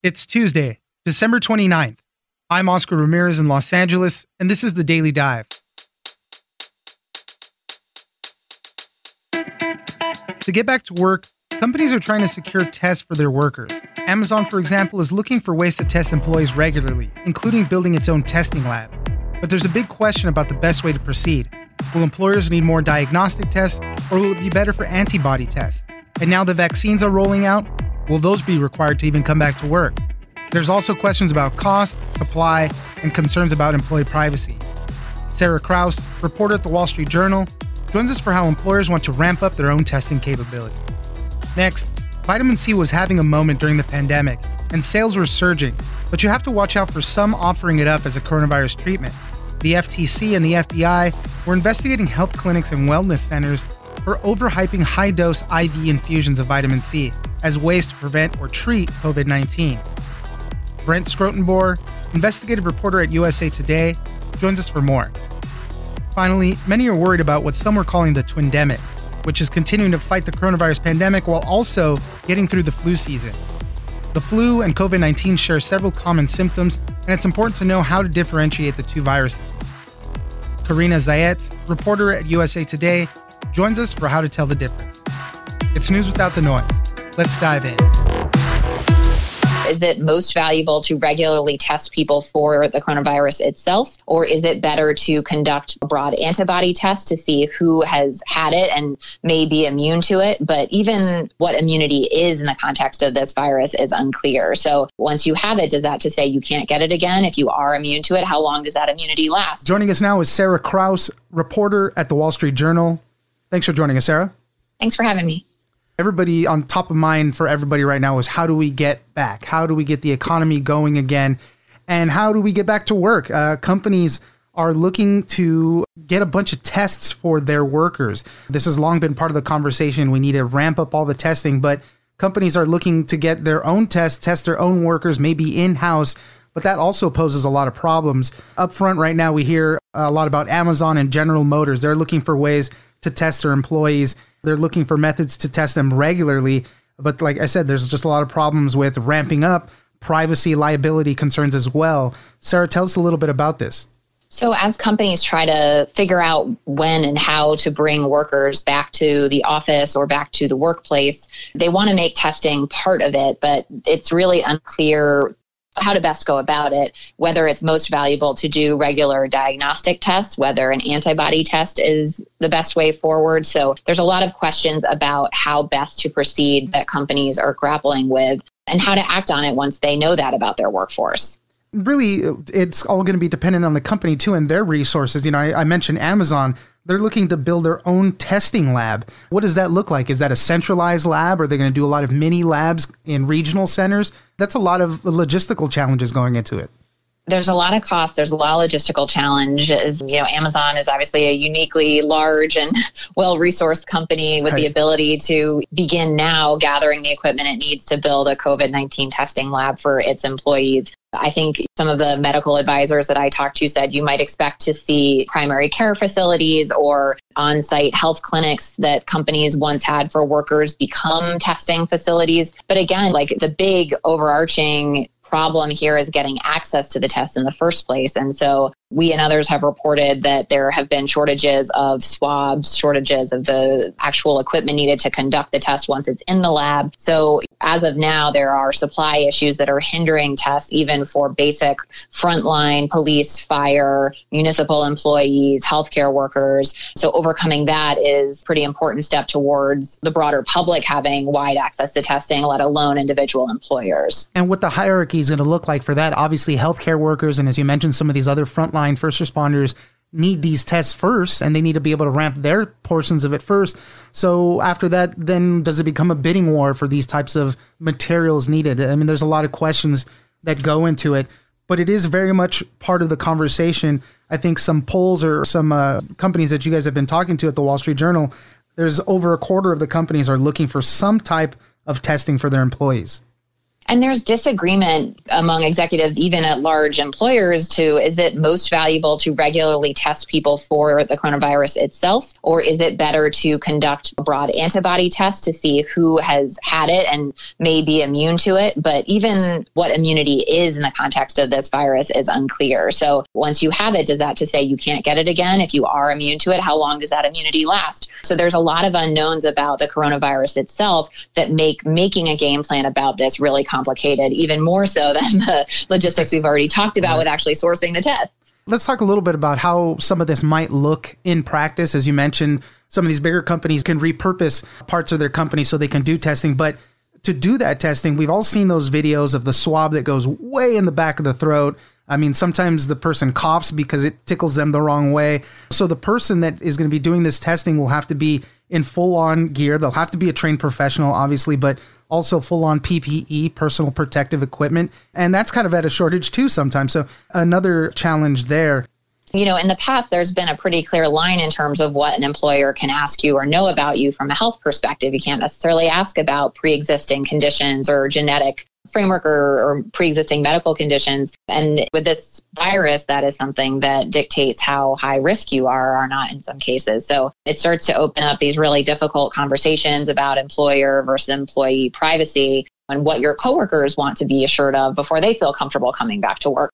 It's Tuesday, December 29th. I'm Oscar Ramirez in Los Angeles, and this is the Daily Dive. To get back to work, companies are trying to secure tests for their workers. Amazon, for example, is looking for ways to test employees regularly, including building its own testing lab. But there's a big question about the best way to proceed. Will employers need more diagnostic tests, or will it be better for antibody tests? And now the vaccines are rolling out, will those be required to even come back to work? There's also questions about cost, supply, and concerns about employee privacy. Sarah Krouse, reporter at the Wall Street Journal, joins us for how employers want to ramp up their own testing capabilities. Next, vitamin C was having a moment during the pandemic, and sales were surging, but you have to watch out for some offering it up as a coronavirus treatment. The FTC and the FBI were investigating health clinics and wellness centers for overhyping high dose IV infusions of vitamin C as ways to prevent or treat COVID 19. Brent Schrotenboer, investigative reporter at USA Today, joins us for more. Finally, many are worried about what some are calling the twindemic, which is continuing to fight the coronavirus pandemic while also getting through the flu season. The flu and COVID 19 share several common symptoms, and it's important to know how to differentiate the two viruses. Karina Zaiets, reporter at USA Today, joins us for how to tell the difference. It's news without the noise. Let's dive in. Is it most valuable to regularly test people for the coronavirus itself, or is it better to conduct a broad antibody test to see who has had it and may be immune to it? But even what immunity is in the context of this virus is unclear. So once you have it, does that to say you can't get it again? If you are immune to it, how long does that immunity last? Joining us now is Sarah Krouse, reporter at the Wall Street Journal. Thanks for joining us, Sarah. Thanks for having me everybody on top of mind for everybody right now is how do we get back? How do we get the economy going again? And how do we get back to work? Uh, companies are looking to get a bunch of tests for their workers. This has long been part of the conversation. We need to ramp up all the testing, but companies are looking to get their own tests, test their own workers, maybe in house. But that also poses a lot of problems. Up front, right now, we hear a lot about Amazon and General Motors. They're looking for ways to test their employees they're looking for methods to test them regularly. But like I said, there's just a lot of problems with ramping up privacy liability concerns as well. Sarah, tell us a little bit about this. So, as companies try to figure out when and how to bring workers back to the office or back to the workplace, they want to make testing part of it, but it's really unclear how to best go about it, whether it's most valuable to do regular diagnostic tests, whether an antibody test is the best way forward. So there's a lot of questions about how best to proceed that companies are grappling with and how to act on it once they know that about their workforce. Really it's all going to be dependent on the company too and their resources. You know I, I, mentioned amazon. They're looking to build their own testing lab. What does that look like? Is that a centralized lab? Are they going to do a lot of mini labs in regional centers that's a lot of logistical challenges going into it there's a lot of cost. There's a lot of logistical challenges. You know, Amazon is obviously a uniquely large and well-resourced company with right. the ability to begin now gathering the equipment it needs to build a COVID-19 testing lab for its employees. I think some of the medical advisors that I talked to said you might expect to see primary care facilities or on site health clinics that companies once had for workers become testing facilities. But again, like the big overarching problem here is getting access to the test in the first place. And so we and others have reported that there have been shortages of swabs, shortages of the actual equipment needed to conduct the test once it's in the lab. So as of now, there are supply issues that are hindering tests even for basic frontline police, fire, municipal employees, healthcare workers. So overcoming that is pretty important step towards the broader public having wide access to testing, let alone individual employers. And what the hierarchy is going to look like for that, obviously healthcare workers and as you mentioned, some of these other frontline first responders need these tests first and they need to be able to ramp their portions of it first. So after that, then does it become a bidding war for these types of materials needed? I mean, there's a lot of questions that go into it, but it is very much part of the conversation. I think some polls or some uh, companies that you guys have been talking to at the Wall Street Journal, there's over a quarter of the companies are looking for some type of testing for their employees. And there's disagreement among executives, even at large employers, to is it most valuable to regularly test people for the coronavirus itself, or is it better to conduct a broad antibody test to see who has had it and may be immune to it? But even what immunity is in the context of this virus is unclear. So once you have it, does that to say you can't get it again? If you are immune to it, how long does that immunity last? So there's a lot of unknowns about the coronavirus itself that make making a game plan about this really complicated complicated, even more so than the logistics we've already talked about right. with actually sourcing the test. Let's talk a little bit about how some of this might look in practice. As you mentioned, some of these bigger companies can repurpose parts of their company so they can do testing. But to do that testing, we've all seen those videos of the swab that goes way in the back of the throat. I mean, sometimes the person coughs because it tickles them the wrong way. So the person that is going to be doing this testing will have to be in full on gear. They'll have to be a trained professional, obviously, but also full on PPE, personal protective equipment. And that's kind of at a shortage too sometimes. So another challenge there. You know, in the past, there's been a pretty clear line in terms of what an employer can ask you or know about you from a health perspective. You can't necessarily ask about pre existing conditions or genetic framework or, or pre-existing medical conditions. And with this virus that is something that dictates how high risk you are or not in some cases. So it starts to open up these really difficult conversations about employer versus employee privacy and what your coworkers want to be assured of before they feel comfortable coming back to work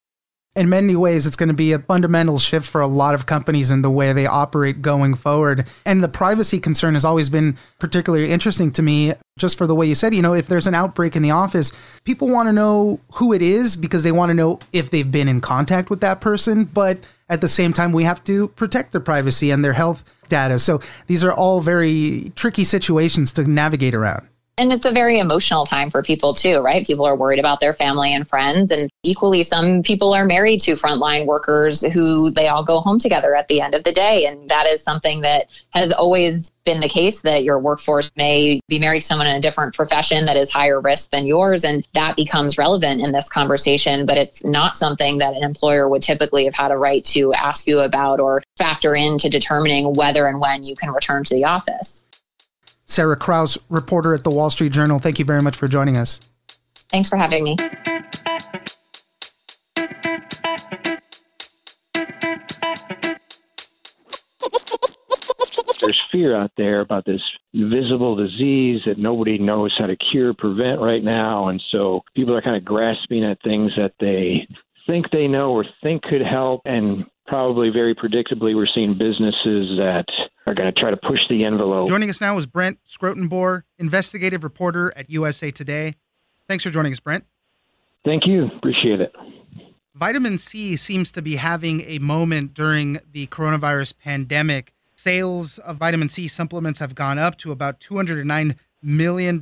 in many ways, it's going to be a fundamental shift for a lot of companies in the way they operate going forward. And the privacy concern has always been particularly interesting to me, just for the way you said, you know, if there's an outbreak in the office, people want to know who it is because they want to know if they've been in contact with that person. But at the same time, we have to protect their privacy and their health data. So these are all very tricky situations to navigate around. And it's a very emotional time for people too, right? People are worried about their family and friends. And equally, some people are married to frontline workers who they all go home together at the end of the day. And that is something that has always been the case that your workforce may be married to someone in a different profession that is higher risk than yours. And that becomes relevant in this conversation. But it's not something that an employer would typically have had a right to ask you about or factor into determining whether and when you can return to the office. Sarah Krouse, reporter at the Wall Street Journal. Thank you very much for joining us. Thanks for having me. There's fear out there about this invisible disease that nobody knows how to cure, prevent right now. And so people are kind of grasping at things that they think they know or think could help. And probably very predictably, we're seeing businesses that are going to try to push the envelope. Joining us now is Brent Schrotenboer, investigative reporter at USA Today. Thanks for joining us, Brent. Thank you. Appreciate it. Vitamin C seems to be having a moment during the coronavirus pandemic. Sales of vitamin C supplements have gone up to about $209 million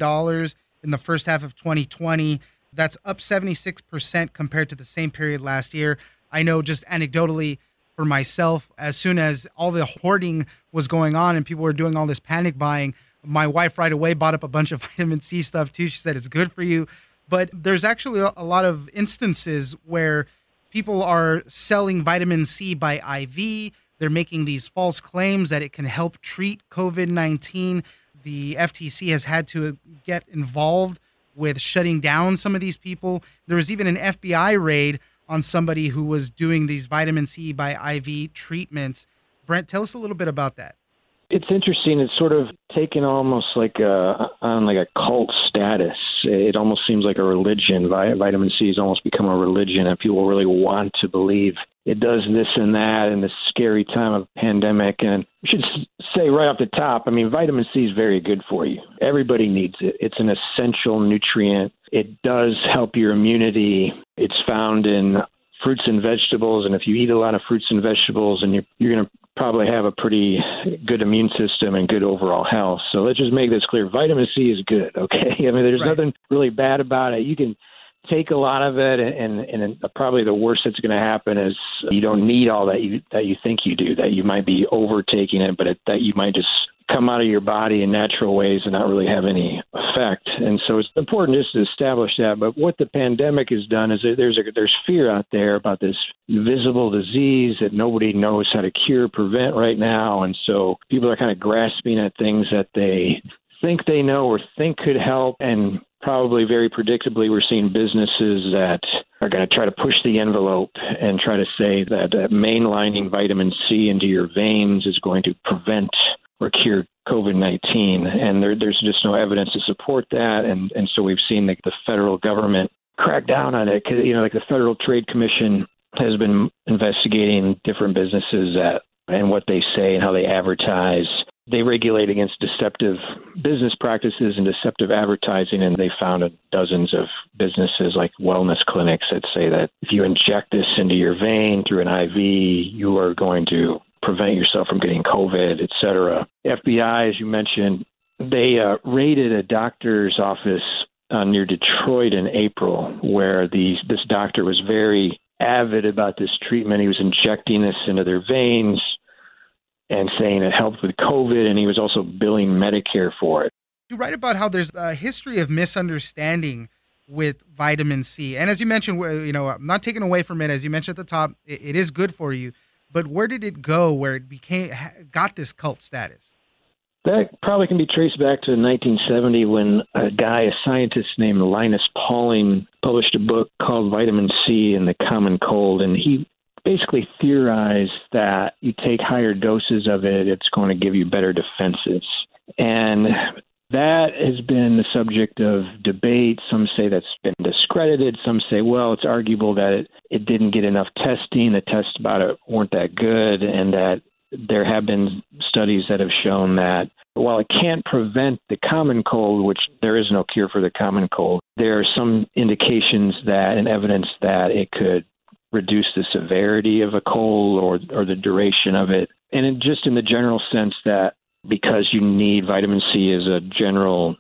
in the first half of 2020. That's up 76% compared to the same period last year. I know just anecdotally, for myself as soon as all the hoarding was going on and people were doing all this panic buying. My wife right away bought up a bunch of vitamin C stuff too. She said it's good for you. But there's actually a lot of instances where people are selling vitamin C by IV. They're making these false claims that it can help treat COVID 19. The FTC has had to get involved with shutting down some of these people. There was even an FBI raid on somebody who was doing these vitamin C by IV treatments. Brent, tell us a little bit about that. It's interesting. It's sort of taken almost like a on like a cult status. It almost seems like a religion. Vitamin C has almost become a religion, and people really want to believe it does this and that in this scary time of pandemic. And we should say right off the top, I mean, vitamin C is very good for you. Everybody needs it. It's an essential nutrient. It does help your immunity. It's found in fruits and vegetables, and if you eat a lot of fruits and vegetables, and you're, you're going to probably have a pretty good immune system and good overall health. So let's just make this clear: vitamin C is good. Okay, I mean, there's right. nothing really bad about it. You can take a lot of it, and, and, and probably the worst that's going to happen is you don't need all that you that you think you do. That you might be overtaking it, but it, that you might just come out of your body in natural ways and not really have any effect. And so it's important just to establish that. But what the pandemic has done is that there's a, there's fear out there about this invisible disease that nobody knows how to cure, prevent right now. And so people are kind of grasping at things that they think they know or think could help. And probably very predictably, we're seeing businesses that are going to try to push the envelope and try to say that uh, mainlining vitamin C into your veins is going to prevent or cure COVID 19. And there, there's just no evidence to support that. And, and so we've seen the, the federal government crack down on it. Cause, you know, like the Federal Trade Commission has been investigating different businesses that and what they say and how they advertise. They regulate against deceptive business practices and deceptive advertising, and they found dozens of businesses like wellness clinics that say that if you inject this into your vein through an IV, you are going to prevent yourself from getting COVID, et cetera. FBI, as you mentioned, they uh, raided a doctor's office uh, near Detroit in April, where the this doctor was very avid about this treatment. He was injecting this into their veins and saying it helped with COVID, and he was also billing Medicare for it. You write about how there's a history of misunderstanding with vitamin C, and as you mentioned, you know, I'm not taking away from it. As you mentioned at the top, it, it is good for you. But where did it go? Where it became got this cult status? That probably can be traced back to 1970 when a guy, a scientist named Linus Pauling, published a book called Vitamin C and the Common Cold. And he basically theorized that you take higher doses of it, it's going to give you better defenses. And that has been the subject of debate. Some say that's been discredited. Some say, well, it's arguable that it, it didn't get enough testing. The tests about it weren't that good, and that there have been studies that have shown that while it can't prevent the common cold, which there is no cure for the common cold, there are some indications that and evidence that it could reduce the severity of a cold or or the duration of it. And just in the general sense that because you need vitamin C as a general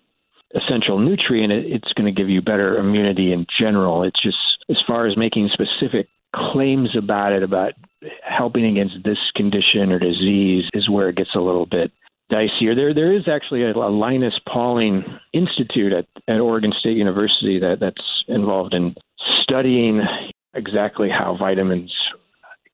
essential nutrient, it, it's going to give you better immunity in general. It's just as far as making specific claims about it, about helping against this condition or disease, is where it gets a little bit dicier. There, there is actually a, a Linus Pauling Institute at, at Oregon State University that, that's involved in studying exactly how vitamins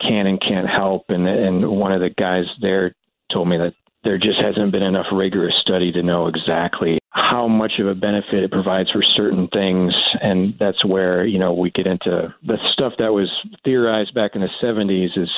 can and can't help. And, and one of the guys there told me that there just hasn't been enough rigorous study to know exactly how much of a benefit it provides for certain things and that's where you know we get into the stuff that was theorized back in the 70s is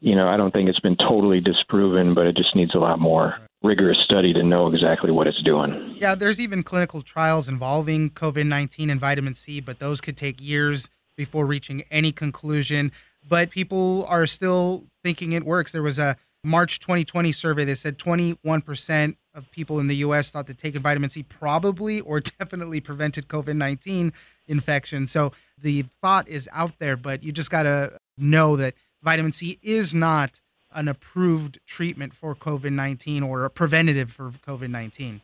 you know I don't think it's been totally disproven but it just needs a lot more rigorous study to know exactly what it's doing. Yeah, there's even clinical trials involving COVID-19 and vitamin C but those could take years before reaching any conclusion but people are still thinking it works. There was a March 2020 survey that said 21% of people in the US thought that taking vitamin C probably or definitely prevented COVID 19 infection. So the thought is out there, but you just got to know that vitamin C is not an approved treatment for COVID 19 or a preventative for COVID 19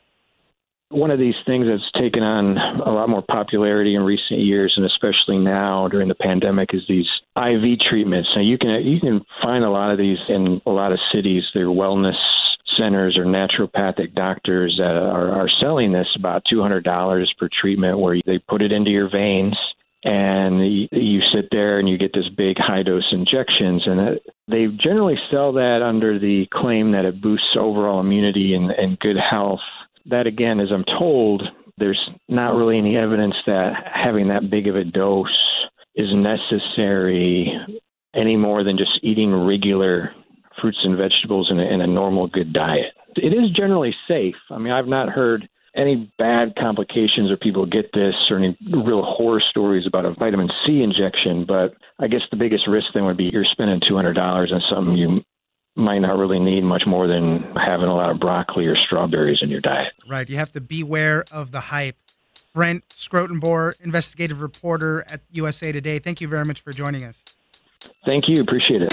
one of these things that's taken on a lot more popularity in recent years, and especially now during the pandemic, is these IV treatments. Now you can you can find a lot of these in a lot of cities. They're wellness centers or naturopathic doctors that are, are selling this about two hundred dollars per treatment, where they put it into your veins and you sit there and you get this big high dose injections and uh, they generally sell that under the claim that it boosts overall immunity and, and good health that again, as I'm told, there's not really any evidence that having that big of a dose is necessary any more than just eating regular fruits and vegetables in a, in a normal good diet. It is generally safe. I mean, I've not heard any bad complications or people get this or any real horror stories about a vitamin C injection, but I guess the biggest risk then would be you're spending $200 on something you might not really need much more than having a lot of broccoli or strawberries in your diet. Right. You have to beware of the hype. Brent Schrotenboer, investigative reporter at USA Today. Thank you very much for joining us. Thank you. Appreciate it.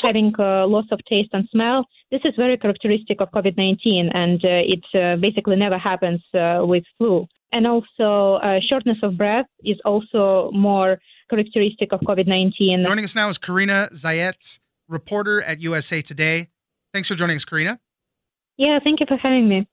Having uh, loss of taste and smell, this is very characteristic of COVID 19, and uh, it uh, basically never happens uh, with flu. And also, uh, shortness of breath is also more characteristic of COVID 19. Joining us now is Karina Zaiets, reporter at USA Today. Thanks for joining us, Karina. Yeah, thank you for having me.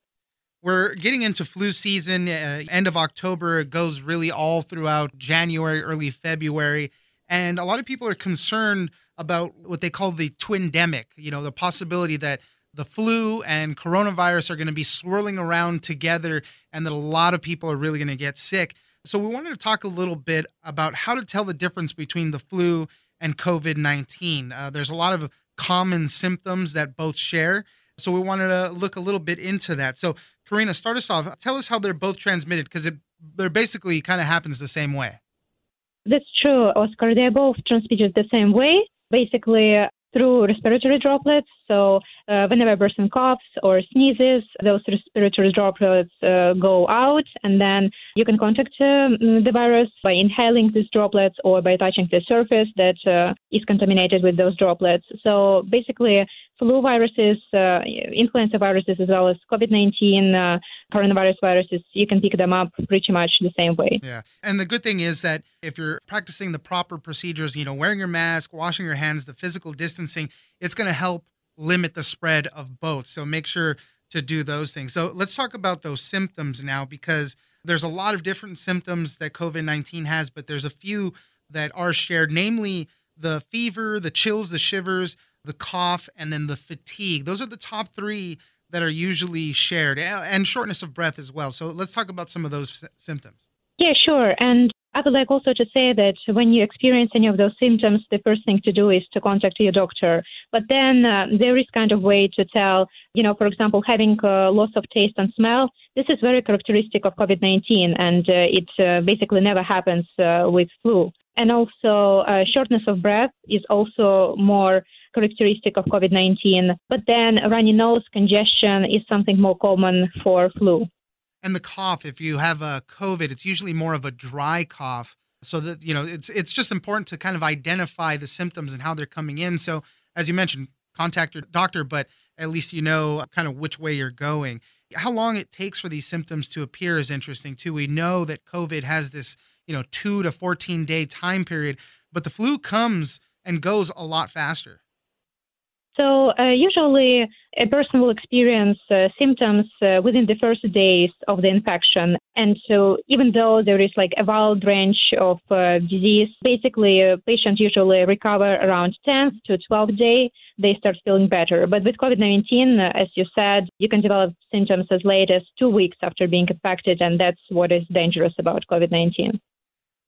We're getting into flu season, uh, end of October. It goes really all throughout January, early February. And a lot of people are concerned about what they call the twindemic, you know, the possibility that the flu and coronavirus are going to be swirling around together and that a lot of people are really going to get sick. So, we wanted to talk a little bit about how to tell the difference between the flu and COVID 19. Uh, there's a lot of common symptoms that both share. So, we wanted to look a little bit into that. So, Karina, start us off. Tell us how they're both transmitted because they're basically kind of happens the same way. That's true, Oscar. They're both transmitted the same way. Basically, through respiratory droplets. So, uh, whenever a person coughs or sneezes, those respiratory droplets uh, go out, and then you can contact um, the virus by inhaling these droplets or by touching the surface that uh, is contaminated with those droplets. So, basically, flu viruses, uh, influenza viruses, as well as COVID 19, uh, coronavirus viruses, you can pick them up pretty much the same way. Yeah. And the good thing is that if you're practicing the proper procedures, you know, wearing your mask, washing your hands, the physical distancing, it's going to help limit the spread of both. So make sure to do those things. So let's talk about those symptoms now because there's a lot of different symptoms that COVID 19 has, but there's a few that are shared, namely the fever, the chills, the shivers, the cough, and then the fatigue. Those are the top three that are usually shared, and shortness of breath as well. So let's talk about some of those symptoms. Yeah, sure. And I would like also to say that when you experience any of those symptoms, the first thing to do is to contact your doctor. But then uh, there is kind of way to tell, you know, for example, having uh, loss of taste and smell. This is very characteristic of COVID-19, and uh, it uh, basically never happens uh, with flu. And also, shortness of breath is also more characteristic of COVID 19. But then runny nose, congestion is something more common for flu. And the cough, if you have a COVID, it's usually more of a dry cough. So that you know, it's it's just important to kind of identify the symptoms and how they're coming in. So as you mentioned, contact your doctor, but at least you know kind of which way you're going. How long it takes for these symptoms to appear is interesting too. We know that COVID has this, you know, two to 14 day time period, but the flu comes and goes a lot faster. So uh, usually a person will experience uh, symptoms uh, within the first days of the infection. And so even though there is like a wide range of uh, disease, basically a patient usually recover around 10th to 12th day, they start feeling better. But with COVID-19, uh, as you said, you can develop symptoms as late as two weeks after being infected. And that's what is dangerous about COVID-19.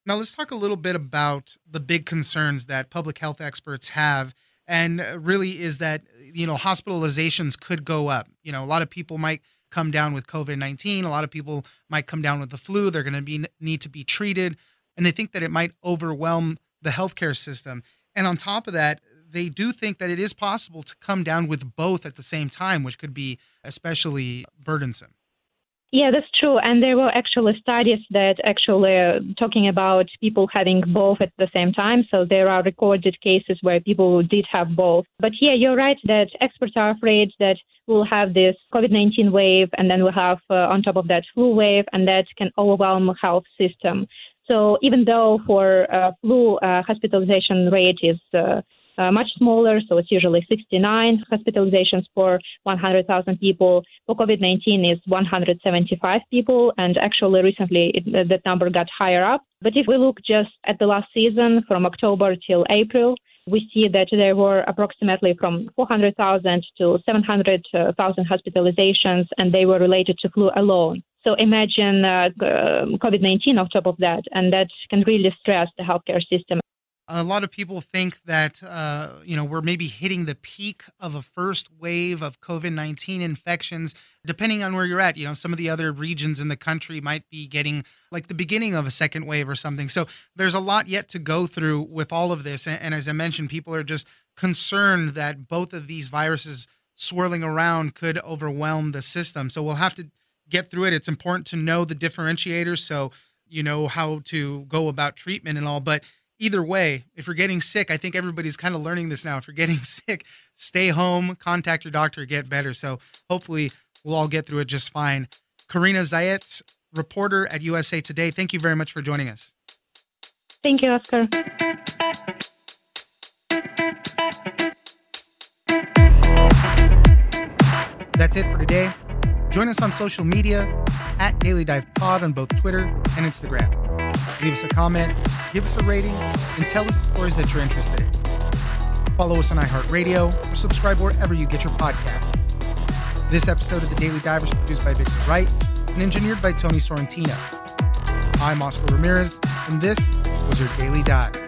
Now let's talk a little bit about the big concerns that public health experts have and really is that you know hospitalizations could go up. You know, a lot of people might come down with COVID nineteen. A lot of people might come down with the flu. They're going to be need to be treated, and they think that it might overwhelm the healthcare system. And on top of that, they do think that it is possible to come down with both at the same time, which could be especially burdensome. Yeah, that's true. And there were actually studies that actually uh, talking about people having both at the same time. So there are recorded cases where people did have both. But yeah, you're right that experts are afraid that we'll have this COVID-19 wave and then we'll have uh, on top of that flu wave and that can overwhelm the health system. So even though for uh, flu uh, hospitalization rate is uh, uh, much smaller, so it's usually 69 hospitalizations for 100,000 people. For COVID 19 is 175 people, and actually recently it, uh, that number got higher up. But if we look just at the last season from October till April, we see that there were approximately from 400,000 to 700,000 hospitalizations, and they were related to flu alone. So imagine uh, COVID 19 on top of that, and that can really stress the healthcare system a lot of people think that uh, you know we're maybe hitting the peak of a first wave of COVID-19 infections depending on where you're at. You know some of the other regions in the country might be getting like the beginning of a second wave or something. So there's a lot yet to go through with all of this. And, and as I mentioned people are just concerned that both of these viruses swirling around could overwhelm the system. So we'll have to get through it. It's important to know the differentiators. So you know how to go about treatment and all. But either way, if you're getting sick, I think everybody's kind of learning this now. If you're getting sick, stay home, contact your doctor, get better. So hopefully we'll all get through it just fine. Karina Zaiets, reporter at USA Today, thank you very much for joining us. Thank you, Oscar. That's it for today. Join us on social media at Daily Dive Pod on both Twitter and Instagram. Leave us a comment, give us a rating, and tell us stories that you're interested in. Follow us on iHeartRadio or subscribe wherever you get your podcast. This episode of The Daily Dive was produced by Victor Wright and engineered by Tony Sorrentino. I'm Oscar Ramirez, and this was your Daily Dive.